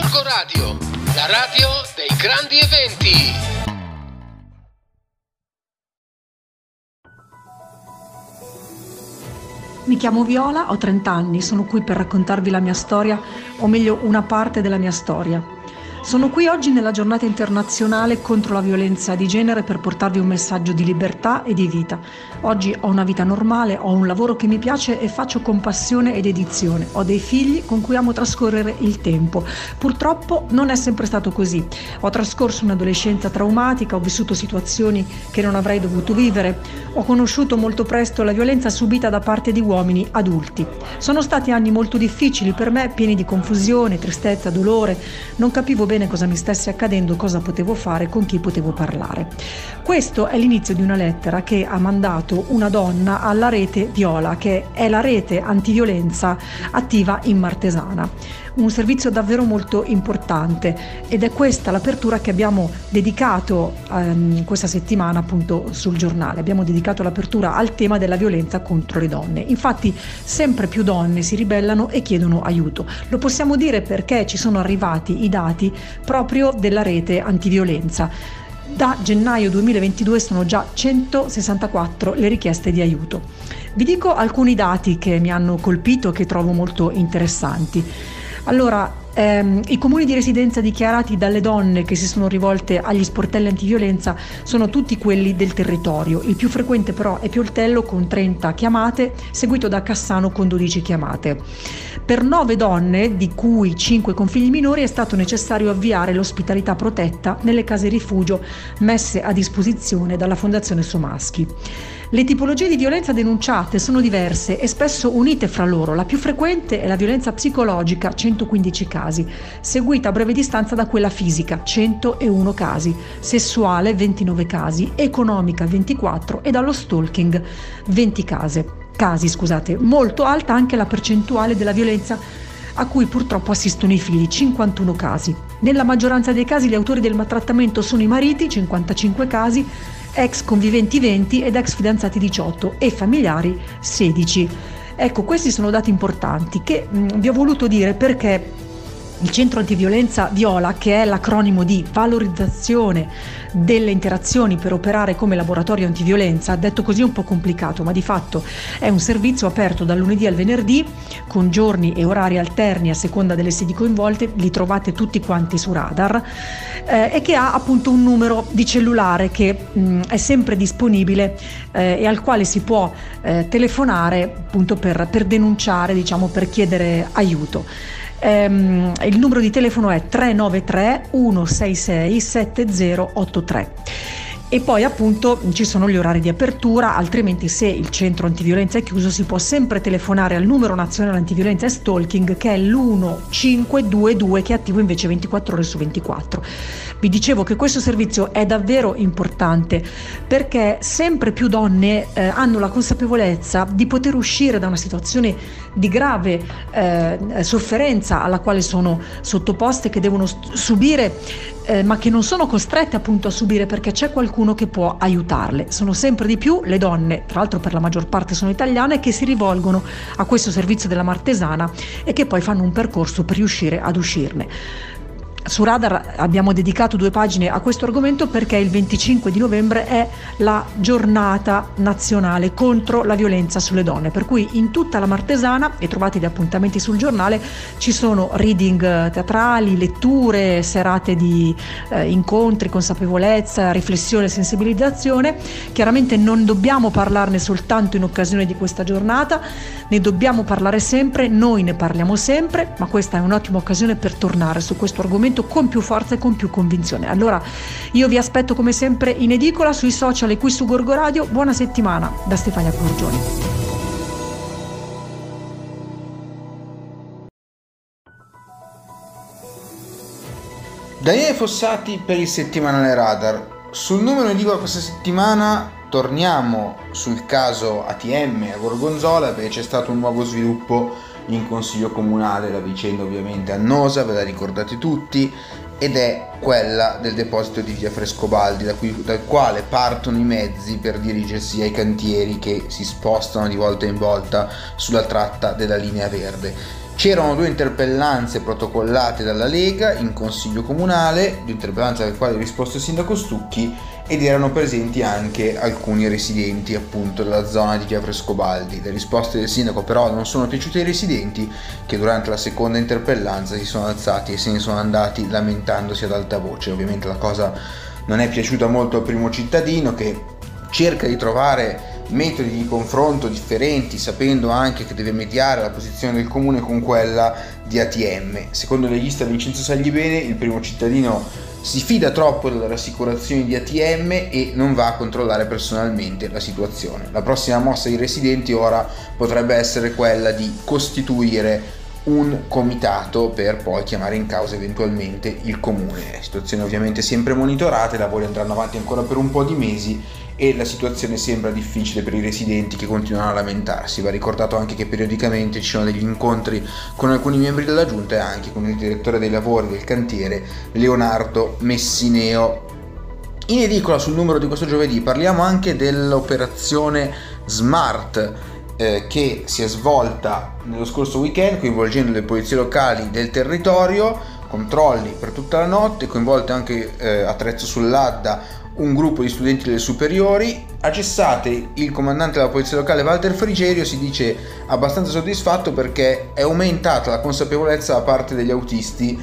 Gorgo Radio, la radio dei grandi eventi. Mi chiamo Viola, ho 30 anni, sono qui per raccontarvi la mia storia, o meglio una parte della mia storia. Sono qui oggi nella giornata internazionale contro la violenza di genere per portarvi un messaggio di libertà e di vita. Oggi ho una vita normale, ho un lavoro che mi piace e faccio con passione ed edizione. Ho dei figli con cui amo trascorrere il tempo. Purtroppo non è sempre stato così. Ho trascorso un'adolescenza traumatica, ho vissuto situazioni che non avrei dovuto vivere, ho conosciuto molto presto la violenza subita da parte di uomini adulti. Sono stati anni molto difficili per me, pieni di confusione, tristezza, dolore. Non capivo bene cosa mi stesse accadendo, cosa potevo fare, con chi potevo parlare. Questo è l'inizio di una lettera che ha mandato una donna alla rete Viola, che è la rete antiviolenza attiva in Martesana. Un servizio davvero molto importante ed è questa l'apertura che abbiamo dedicato ehm, questa settimana appunto sul giornale. Abbiamo dedicato l'apertura al tema della violenza contro le donne. Infatti sempre più donne si ribellano e chiedono aiuto. Lo possiamo dire perché ci sono arrivati i dati proprio della rete antiviolenza. Da gennaio 2022 sono già 164 le richieste di aiuto. Vi dico alcuni dati che mi hanno colpito e che trovo molto interessanti. Allora, ehm, i comuni di residenza dichiarati dalle donne che si sono rivolte agli sportelli antiviolenza sono tutti quelli del territorio. Il più frequente però è Pioltello con 30 chiamate, seguito da Cassano con 12 chiamate. Per nove donne, di cui cinque con figli minori, è stato necessario avviare l'ospitalità protetta nelle case rifugio messe a disposizione dalla Fondazione Somaschi. Le tipologie di violenza denunciate sono diverse e spesso unite fra loro. La più frequente è la violenza psicologica, 115 casi, seguita a breve distanza da quella fisica, 101 casi, sessuale, 29 casi, economica, 24 e dallo stalking, 20 casi casi, scusate, molto alta anche la percentuale della violenza a cui purtroppo assistono i figli, 51 casi. Nella maggioranza dei casi gli autori del maltrattamento sono i mariti, 55 casi, ex conviventi 20 ed ex fidanzati 18 e familiari 16. Ecco, questi sono dati importanti che mh, vi ho voluto dire perché il centro antiviolenza Viola, che è l'acronimo di valorizzazione delle interazioni per operare come laboratorio antiviolenza, detto così è un po' complicato, ma di fatto è un servizio aperto dal lunedì al venerdì con giorni e orari alterni a seconda delle sedi coinvolte, li trovate tutti quanti su radar eh, e che ha appunto un numero di cellulare che mh, è sempre disponibile eh, e al quale si può eh, telefonare appunto per, per denunciare, diciamo per chiedere aiuto. Ehm, il numero di telefono è 393 166 7083 e poi appunto ci sono gli orari di apertura, altrimenti se il centro antiviolenza è chiuso si può sempre telefonare al numero nazionale antiviolenza e stalking che è l'1522 che è attivo invece 24 ore su 24. Vi dicevo che questo servizio è davvero importante perché sempre più donne eh, hanno la consapevolezza di poter uscire da una situazione di grave eh, sofferenza alla quale sono sottoposte, che devono subire eh, ma che non sono costrette appunto a subire perché c'è qualcuno che può aiutarle. Sono sempre di più le donne, tra l'altro per la maggior parte sono italiane, che si rivolgono a questo servizio della Martesana e che poi fanno un percorso per riuscire ad uscirne. Su Radar abbiamo dedicato due pagine a questo argomento perché il 25 di novembre è la giornata nazionale contro la violenza sulle donne, per cui in tutta la Martesana, e trovate gli appuntamenti sul giornale, ci sono reading teatrali, letture, serate di eh, incontri, consapevolezza, riflessione, sensibilizzazione. Chiaramente non dobbiamo parlarne soltanto in occasione di questa giornata, ne dobbiamo parlare sempre, noi ne parliamo sempre, ma questa è un'ottima occasione per tornare su questo argomento argomento con più forza e con più convinzione. Allora io vi aspetto come sempre in edicola, sui social e qui su Gorgo Radio. Buona settimana da Stefania Corgioni. Daniele Fossati per il settimanale Radar. Sul numero di questa settimana torniamo sul caso ATM a Gorgonzola perché c'è stato un nuovo sviluppo in consiglio comunale, la vicenda ovviamente annosa, ve la ricordate tutti, ed è quella del deposito di via Frescobaldi, da cui, dal quale partono i mezzi per dirigersi ai cantieri che si spostano di volta in volta sulla tratta della linea verde. C'erano due interpellanze protocollate dalla Lega in consiglio comunale, due interpellanze alle quali ha risposto il sindaco Stucchi ed erano presenti anche alcuni residenti appunto della zona di via Frescobaldi. Le risposte del sindaco però non sono piaciute ai residenti che durante la seconda interpellanza si sono alzati e se ne sono andati lamentandosi ad alta voce. Ovviamente la cosa non è piaciuta molto al primo cittadino che cerca di trovare metodi di confronto differenti, sapendo anche che deve mediare la posizione del comune con quella di ATM. Secondo il legista Vincenzo Saglibene, il primo cittadino si fida troppo delle rassicurazioni di ATM e non va a controllare personalmente la situazione. La prossima mossa dei residenti ora potrebbe essere quella di costituire un comitato per poi chiamare in causa eventualmente il comune. Situazione ovviamente sempre monitorata, i lavori andranno avanti ancora per un po' di mesi e la situazione sembra difficile per i residenti che continuano a lamentarsi. Va ricordato anche che periodicamente ci sono degli incontri con alcuni membri della giunta e anche con il direttore dei lavori del cantiere Leonardo Messineo. In edicola sul numero di questo giovedì parliamo anche dell'operazione Smart eh, che si è svolta nello scorso weekend coinvolgendo le polizie locali del territorio controlli per tutta la notte, coinvolte anche eh, a Trezzo sull'Adda un gruppo di studenti delle superiori. A cessate il comandante della polizia locale Walter Frigerio si dice abbastanza soddisfatto perché è aumentata la consapevolezza da parte degli autisti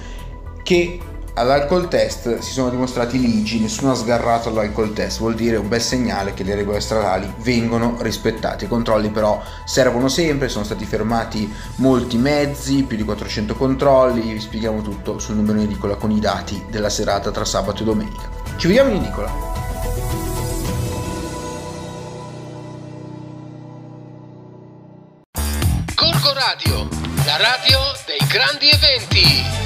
che all'alcol test si sono dimostrati ligi, nessuno ha sgarrato all'alcol test, vuol dire un bel segnale che le regole stradali vengono rispettate. I controlli però servono sempre, sono stati fermati molti mezzi, più di 400 controlli, vi spieghiamo tutto sul numero in edicola con i dati della serata tra sabato e domenica. Ci vediamo in edicola. Corco Radio, la radio dei grandi eventi.